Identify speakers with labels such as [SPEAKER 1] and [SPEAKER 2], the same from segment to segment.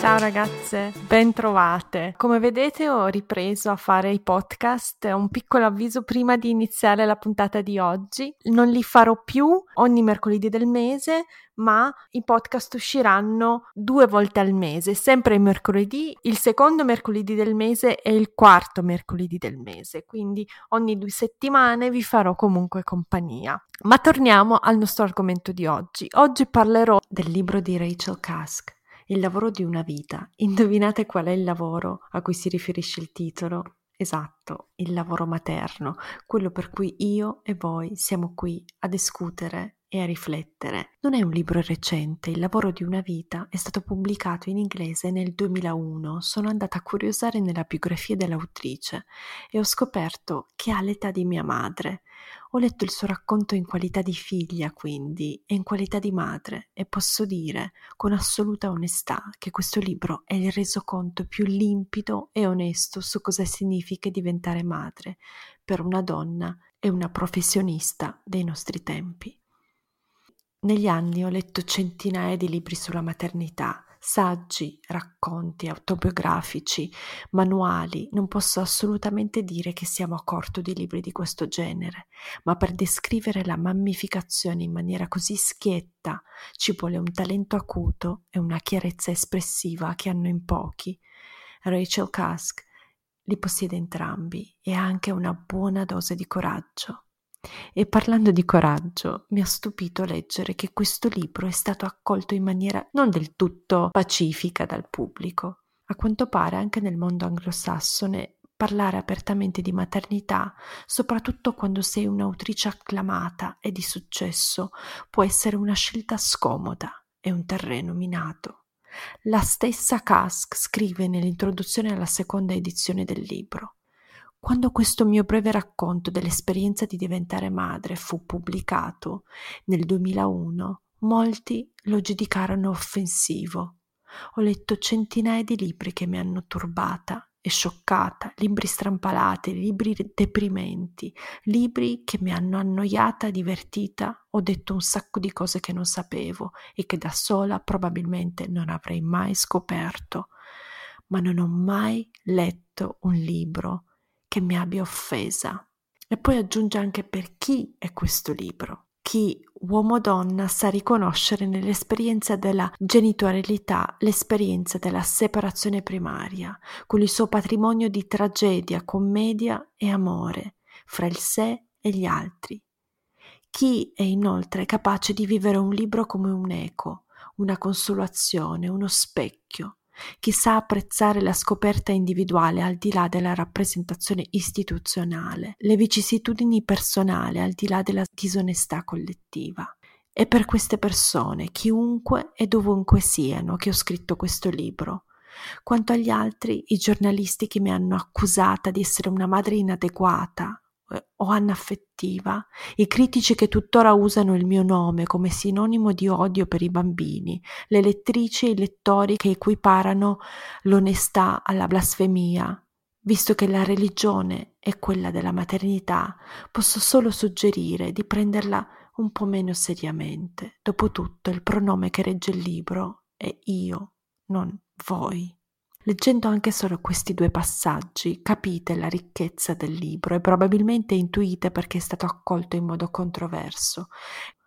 [SPEAKER 1] Ciao ragazze, ben trovate. Come vedete ho ripreso a fare i podcast, un piccolo avviso prima di iniziare la puntata di oggi. Non li farò più ogni mercoledì del mese, ma i podcast usciranno due volte al mese, sempre il mercoledì, il secondo mercoledì del mese e il quarto mercoledì del mese, quindi ogni due settimane vi farò comunque compagnia. Ma torniamo al nostro argomento di oggi. Oggi parlerò del libro di Rachel Kask il lavoro di una vita. Indovinate qual è il lavoro a cui si riferisce il titolo? Esatto, il lavoro materno, quello per cui io e voi siamo qui a discutere e a riflettere. Non è un libro recente, Il lavoro di una vita è stato pubblicato in inglese nel 2001. Sono andata a curiosare nella biografia dell'autrice e ho scoperto che ha l'età di mia madre. Ho letto il suo racconto in qualità di figlia, quindi, e in qualità di madre, e posso dire con assoluta onestà che questo libro è il resoconto più limpido e onesto su cosa significa diventare madre per una donna e una professionista dei nostri tempi. Negli anni ho letto centinaia di libri sulla maternità, saggi, racconti autobiografici, manuali. Non posso assolutamente dire che siamo a corto di libri di questo genere, ma per descrivere la mammificazione in maniera così schietta ci vuole un talento acuto e una chiarezza espressiva che hanno in pochi. Rachel Kask li possiede entrambi e ha anche una buona dose di coraggio. E parlando di coraggio, mi ha stupito leggere che questo libro è stato accolto in maniera non del tutto pacifica dal pubblico. A quanto pare anche nel mondo anglosassone parlare apertamente di maternità, soprattutto quando sei un'autrice acclamata e di successo, può essere una scelta scomoda e un terreno minato. La stessa Kask scrive nell'introduzione alla seconda edizione del libro. Quando questo mio breve racconto dell'esperienza di diventare madre fu pubblicato nel 2001, molti lo giudicarono offensivo. Ho letto centinaia di libri che mi hanno turbata e scioccata, libri strampalati, libri deprimenti, libri che mi hanno annoiata, divertita, ho detto un sacco di cose che non sapevo e che da sola probabilmente non avrei mai scoperto. Ma non ho mai letto un libro che mi abbia offesa. E poi aggiunge anche per chi è questo libro. Chi, uomo o donna, sa riconoscere nell'esperienza della genitorialità l'esperienza della separazione primaria, con il suo patrimonio di tragedia, commedia e amore, fra il sé e gli altri. Chi è inoltre capace di vivere un libro come un eco, una consolazione, uno specchio, chi sa apprezzare la scoperta individuale al di là della rappresentazione istituzionale, le vicissitudini personali al di là della disonestà collettiva. È per queste persone, chiunque e dovunque siano, che ho scritto questo libro. Quanto agli altri, i giornalisti che mi hanno accusata di essere una madre inadeguata, o anaffettiva, i critici che tuttora usano il mio nome come sinonimo di odio per i bambini, le lettrici e i lettori che equiparano l'onestà alla blasfemia. Visto che la religione è quella della maternità, posso solo suggerire di prenderla un po' meno seriamente. Dopotutto il pronome che regge il libro è io, non voi. Leggendo anche solo questi due passaggi capite la ricchezza del libro e probabilmente intuite perché è stato accolto in modo controverso.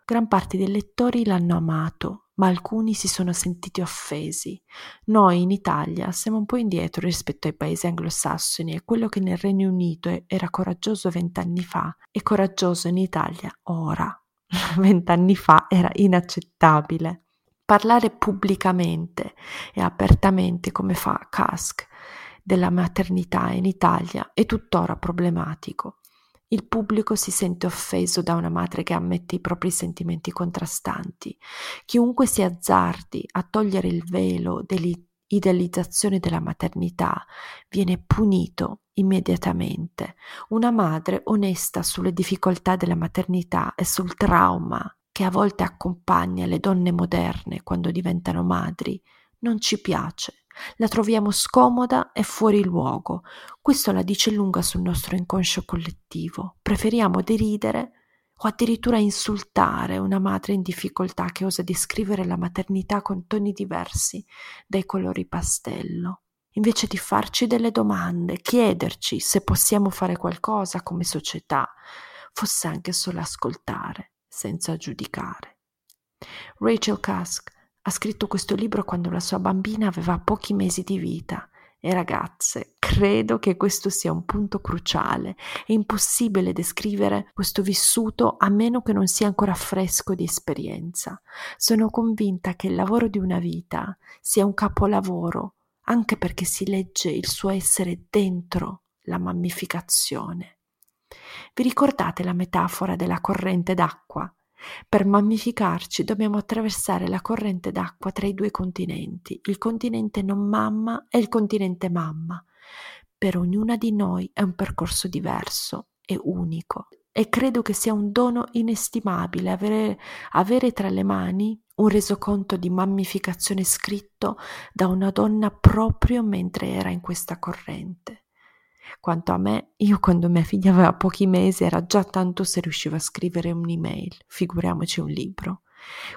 [SPEAKER 1] Gran parte dei lettori l'hanno amato, ma alcuni si sono sentiti offesi. Noi in Italia siamo un po' indietro rispetto ai paesi anglosassoni e quello che nel Regno Unito era coraggioso vent'anni fa è coraggioso in Italia ora. Vent'anni fa era inaccettabile parlare pubblicamente e apertamente come fa Kask della maternità in Italia è tuttora problematico. Il pubblico si sente offeso da una madre che ammette i propri sentimenti contrastanti. Chiunque si azzardi a togliere il velo dell'idealizzazione della maternità viene punito immediatamente. Una madre onesta sulle difficoltà della maternità e sul trauma che a volte accompagna le donne moderne quando diventano madri, non ci piace. La troviamo scomoda e fuori luogo. Questo la dice lunga sul nostro inconscio collettivo. Preferiamo deridere o addirittura insultare una madre in difficoltà che osa descrivere la maternità con toni diversi dai colori pastello. Invece di farci delle domande, chiederci se possiamo fare qualcosa come società, fosse anche solo ascoltare, senza giudicare. Rachel Cusk ha scritto questo libro quando la sua bambina aveva pochi mesi di vita e ragazze, credo che questo sia un punto cruciale. È impossibile descrivere questo vissuto a meno che non sia ancora fresco di esperienza. Sono convinta che il lavoro di una vita sia un capolavoro, anche perché si legge il suo essere dentro la mammificazione. Vi ricordate la metafora della corrente d'acqua? Per mammificarci dobbiamo attraversare la corrente d'acqua tra i due continenti, il continente non mamma e il continente mamma. Per ognuna di noi è un percorso diverso e unico e credo che sia un dono inestimabile avere, avere tra le mani un resoconto di mammificazione scritto da una donna proprio mentre era in questa corrente. Quanto a me, io quando mia figlia aveva pochi mesi era già tanto se riusciva a scrivere un'email, figuriamoci un libro.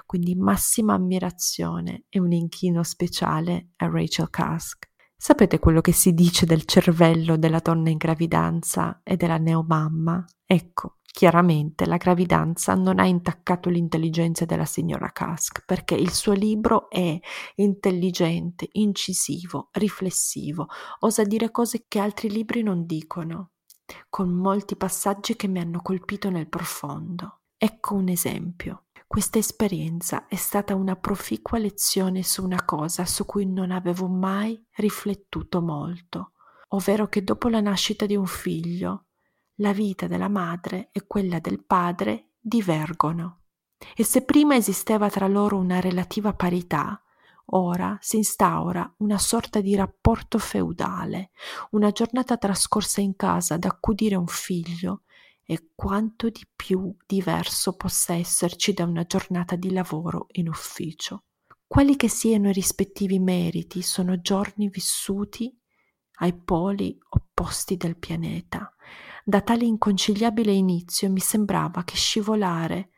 [SPEAKER 1] Quindi massima ammirazione e un inchino speciale a Rachel Cusk. Sapete quello che si dice del cervello della donna in gravidanza e della neomamma? Ecco, Chiaramente la gravidanza non ha intaccato l'intelligenza della signora Kask perché il suo libro è intelligente, incisivo, riflessivo, osa dire cose che altri libri non dicono, con molti passaggi che mi hanno colpito nel profondo. Ecco un esempio. Questa esperienza è stata una proficua lezione su una cosa su cui non avevo mai riflettuto molto, ovvero che dopo la nascita di un figlio la vita della madre e quella del padre divergono. E se prima esisteva tra loro una relativa parità, ora si instaura una sorta di rapporto feudale, una giornata trascorsa in casa ad accudire un figlio e quanto di più diverso possa esserci da una giornata di lavoro in ufficio. Quali che siano i rispettivi meriti sono giorni vissuti ai poli opposti del pianeta, da tale inconciliabile inizio mi sembrava che scivolare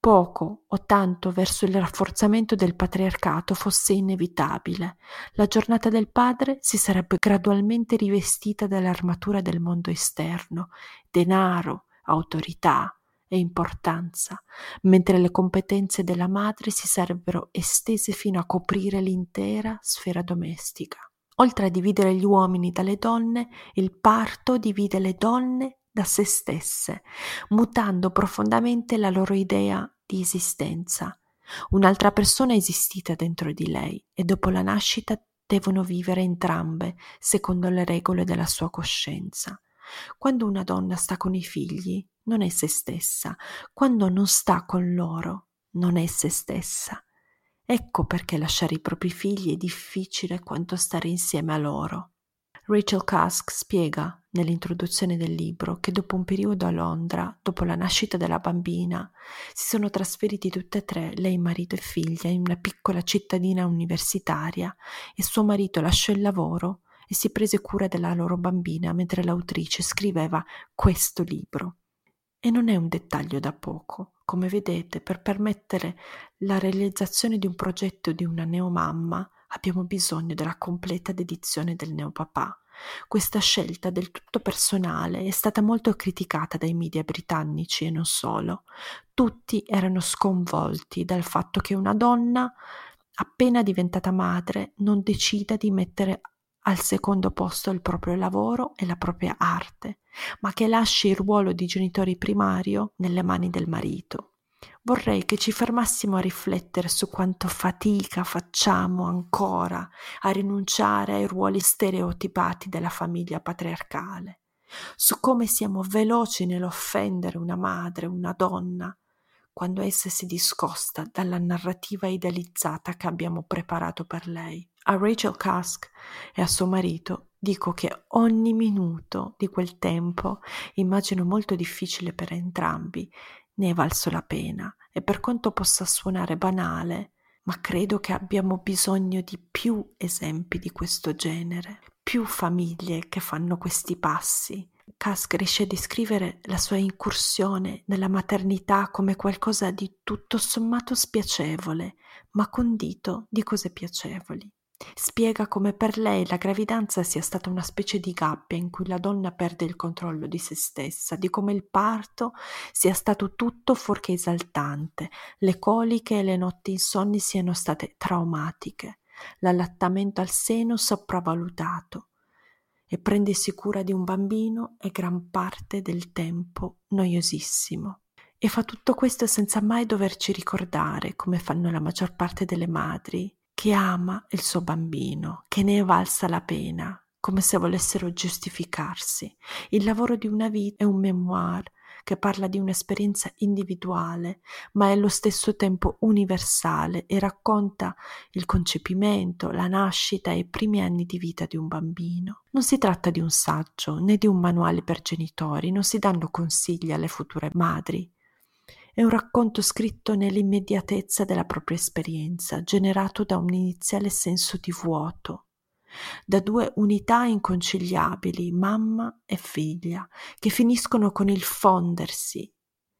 [SPEAKER 1] poco o tanto verso il rafforzamento del patriarcato fosse inevitabile. La giornata del padre si sarebbe gradualmente rivestita dall'armatura del mondo esterno, denaro, autorità e importanza, mentre le competenze della madre si sarebbero estese fino a coprire l'intera sfera domestica. Oltre a dividere gli uomini dalle donne, il parto divide le donne da se stesse, mutando profondamente la loro idea di esistenza. Un'altra persona è esistita dentro di lei e dopo la nascita devono vivere entrambe secondo le regole della sua coscienza. Quando una donna sta con i figli, non è se stessa, quando non sta con loro, non è se stessa. Ecco perché lasciare i propri figli è difficile quanto stare insieme a loro. Rachel Cusk spiega nell'introduzione del libro che dopo un periodo a Londra, dopo la nascita della bambina, si sono trasferiti tutte e tre, lei, marito e figlia, in una piccola cittadina universitaria e suo marito lasciò il lavoro e si prese cura della loro bambina mentre l'autrice scriveva questo libro. E non è un dettaglio da poco. Come vedete, per permettere la realizzazione di un progetto di una neomamma abbiamo bisogno della completa dedizione del neopapà. Questa scelta del tutto personale è stata molto criticata dai media britannici e non solo. Tutti erano sconvolti dal fatto che una donna, appena diventata madre, non decida di mettere al secondo posto il proprio lavoro e la propria arte, ma che lasci il ruolo di genitore primario nelle mani del marito. Vorrei che ci fermassimo a riflettere su quanto fatica facciamo ancora a rinunciare ai ruoli stereotipati della famiglia patriarcale, su come siamo veloci nell'offendere una madre, una donna, quando essa si discosta dalla narrativa idealizzata che abbiamo preparato per lei. A Rachel Cusk e a suo marito dico che ogni minuto di quel tempo, immagino molto difficile per entrambi, ne è valso la pena e per quanto possa suonare banale, ma credo che abbiamo bisogno di più esempi di questo genere, più famiglie che fanno questi passi. Cass riesce a descrivere la sua incursione nella maternità come qualcosa di tutto sommato spiacevole, ma condito di cose piacevoli. Spiega come per lei la gravidanza sia stata una specie di gabbia in cui la donna perde il controllo di se stessa, di come il parto sia stato tutto fuorché esaltante, le coliche e le notti insonni siano state traumatiche, l'allattamento al seno sopravvalutato e prendersi cura di un bambino è gran parte del tempo noiosissimo. E fa tutto questo senza mai doverci ricordare, come fanno la maggior parte delle madri, che ama il suo bambino, che ne è valsa la pena, come se volessero giustificarsi. Il lavoro di una vita è un memoir che parla di un'esperienza individuale, ma è allo stesso tempo universale e racconta il concepimento, la nascita e i primi anni di vita di un bambino. Non si tratta di un saggio né di un manuale per genitori, non si danno consigli alle future madri, è un racconto scritto nell'immediatezza della propria esperienza, generato da un iniziale senso di vuoto, da due unità inconciliabili, mamma e figlia, che finiscono con il fondersi.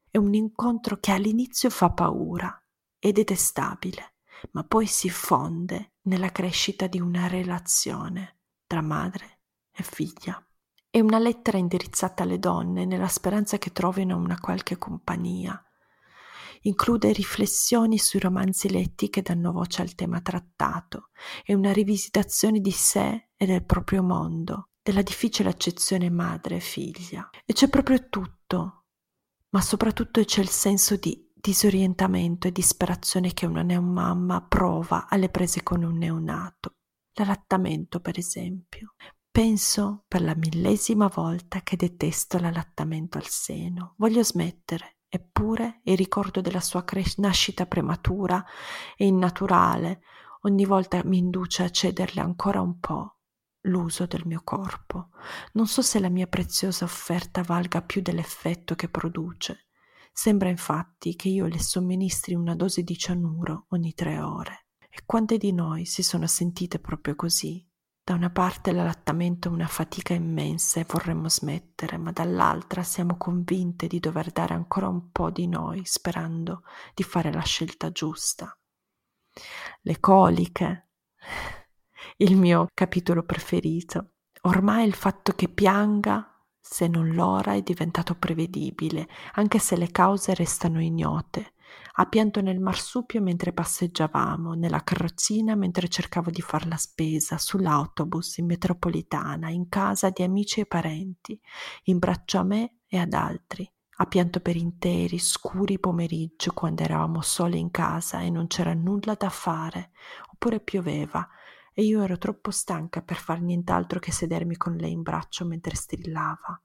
[SPEAKER 1] È un incontro che all'inizio fa paura è detestabile, ma poi si fonde nella crescita di una relazione tra madre e figlia. È una lettera indirizzata alle donne nella speranza che trovino una qualche compagnia, include riflessioni sui romanzi letti che danno voce al tema trattato e una rivisitazione di sé e del proprio mondo, della difficile accezione madre e figlia. E c'è proprio tutto, ma soprattutto c'è il senso di disorientamento e disperazione che una neomamma prova alle prese con un neonato. L'allattamento, per esempio. Penso per la millesima volta che detesto l'allattamento al seno. Voglio smettere. Eppure il ricordo della sua cres- nascita prematura e innaturale ogni volta mi induce a cederle ancora un po' l'uso del mio corpo. Non so se la mia preziosa offerta valga più dell'effetto che produce. Sembra infatti che io le somministri una dose di cianuro ogni tre ore. E quante di noi si sono sentite proprio così, da una parte l'allattamento è una fatica immensa e vorremmo smettere, ma dall'altra siamo convinte di dover dare ancora un po' di noi, sperando di fare la scelta giusta. Le coliche, il mio capitolo preferito. Ormai il fatto che pianga, se non l'ora, è diventato prevedibile, anche se le cause restano ignote. Ha pianto nel marsupio mentre passeggiavamo, nella carrozzina mentre cercavo di far la spesa, sull'autobus, in metropolitana, in casa di amici e parenti, in braccio a me e ad altri. Ha pianto per interi, scuri pomeriggi quando eravamo sole in casa e non c'era nulla da fare, oppure pioveva e io ero troppo stanca per far nient'altro che sedermi con lei in braccio mentre strillava.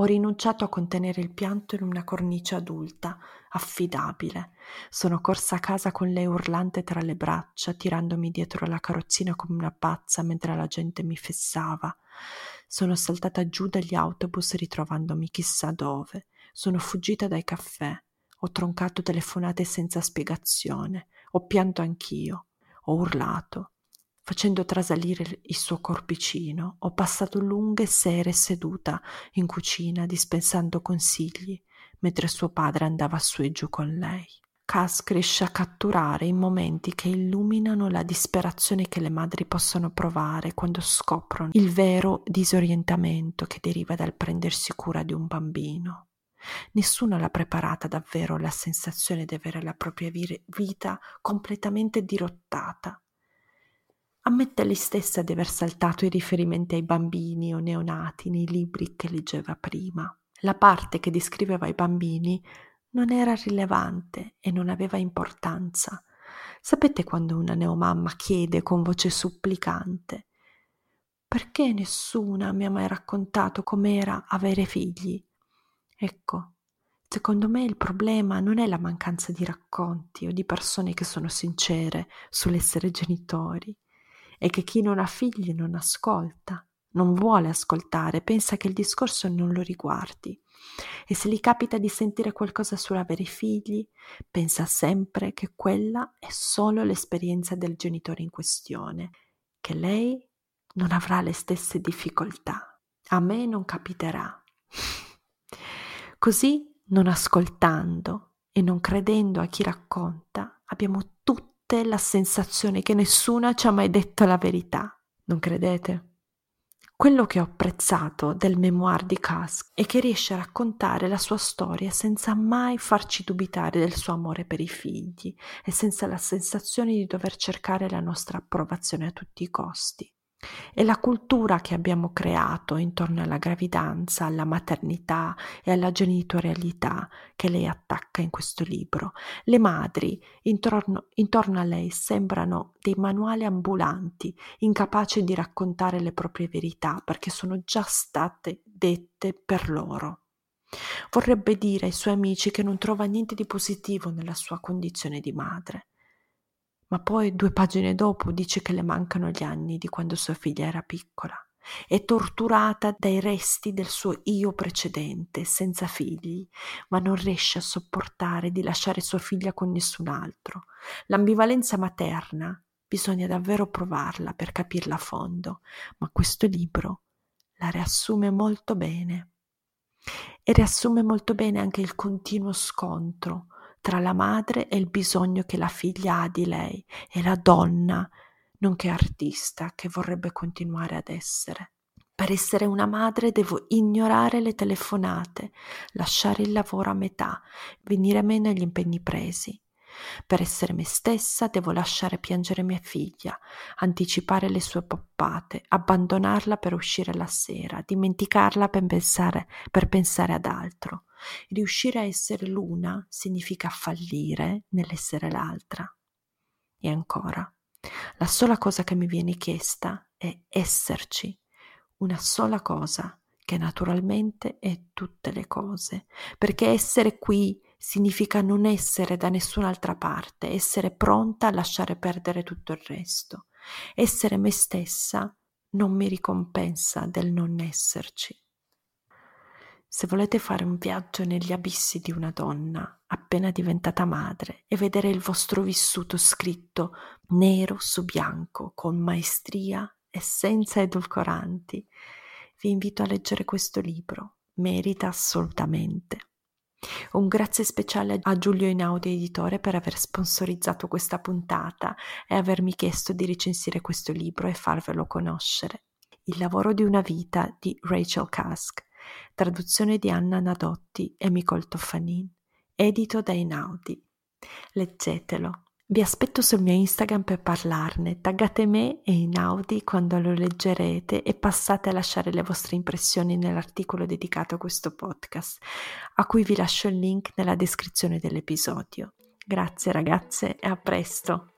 [SPEAKER 1] Ho rinunciato a contenere il pianto in una cornice adulta, affidabile. Sono corsa a casa con lei urlante tra le braccia, tirandomi dietro la carrozzina come una pazza mentre la gente mi fessava. Sono saltata giù dagli autobus ritrovandomi chissà dove. Sono fuggita dai caffè. Ho troncato telefonate senza spiegazione. Ho pianto anch'io. Ho urlato facendo trasalire il suo corpicino, ho passato lunghe sere seduta in cucina dispensando consigli, mentre suo padre andava su e giù con lei. Cass cresce a catturare i momenti che illuminano la disperazione che le madri possono provare quando scoprono il vero disorientamento che deriva dal prendersi cura di un bambino. Nessuno l'ha preparata davvero alla sensazione di avere la propria vita completamente dirottata Ammette lei stessa di aver saltato i riferimenti ai bambini o neonati nei libri che leggeva prima. La parte che descriveva i bambini non era rilevante e non aveva importanza. Sapete quando una neomamma chiede con voce supplicante perché nessuna mi ha mai raccontato com'era avere figli? Ecco, secondo me il problema non è la mancanza di racconti o di persone che sono sincere sull'essere genitori, è che chi non ha figli non ascolta non vuole ascoltare, pensa che il discorso non lo riguardi. E se gli capita di sentire qualcosa sull'avere figli, pensa sempre che quella è solo l'esperienza del genitore in questione, che lei non avrà le stesse difficoltà. A me non capiterà. Così, non ascoltando e non credendo a chi racconta, abbiamo tutte la sensazione che nessuna ci ha mai detto la verità. Non credete? Quello che ho apprezzato del memoir di Kask è che riesce a raccontare la sua storia senza mai farci dubitare del suo amore per i figli e senza la sensazione di dover cercare la nostra approvazione a tutti i costi. È la cultura che abbiamo creato intorno alla gravidanza, alla maternità e alla genitorialità che lei attacca in questo libro. Le madri intorno, intorno, a lei sembrano dei manuali ambulanti, incapaci di raccontare le proprie verità perché sono già state dette per loro. Vorrebbe dire ai suoi amici che non trova niente di positivo nella sua condizione di madre ma poi due pagine dopo dice che le mancano gli anni di quando sua figlia era piccola. È torturata dai resti del suo io precedente, senza figli, ma non riesce a sopportare di lasciare sua figlia con nessun altro. L'ambivalenza materna bisogna davvero provarla per capirla a fondo, ma questo libro la riassume molto bene. E riassume molto bene anche il continuo scontro tra la madre e il bisogno che la figlia ha di lei e la donna, nonché artista, che vorrebbe continuare ad essere. Per essere una madre devo ignorare le telefonate, lasciare il lavoro a metà, venire meno agli impegni presi. Per essere me stessa devo lasciare piangere mia figlia, anticipare le sue poppate, abbandonarla per uscire la sera, dimenticarla per pensare, per pensare ad altro. Riuscire a essere l'una significa fallire nell'essere l'altra. E ancora, la sola cosa che mi viene chiesta è esserci, una sola cosa, che naturalmente è tutte le cose, perché essere qui significa non essere da nessun'altra parte, essere pronta a lasciare perdere tutto il resto. Essere me stessa non mi ricompensa del non esserci. Se volete fare un viaggio negli abissi di una donna appena diventata madre e vedere il vostro vissuto scritto nero su bianco con maestria e senza edulcoranti, vi invito a leggere questo libro. Merita assolutamente. Un grazie speciale a Giulio Inaudi Editore per aver sponsorizzato questa puntata e avermi chiesto di recensire questo libro e farvelo conoscere. Il lavoro di una vita di Rachel Kask traduzione di Anna Nadotti e Micol Toffanin, edito da Inaudi. Leggetelo. Vi aspetto sul mio Instagram per parlarne, taggate me e Inaudi quando lo leggerete e passate a lasciare le vostre impressioni nell'articolo dedicato a questo podcast, a cui vi lascio il link nella descrizione dell'episodio. Grazie ragazze e a presto!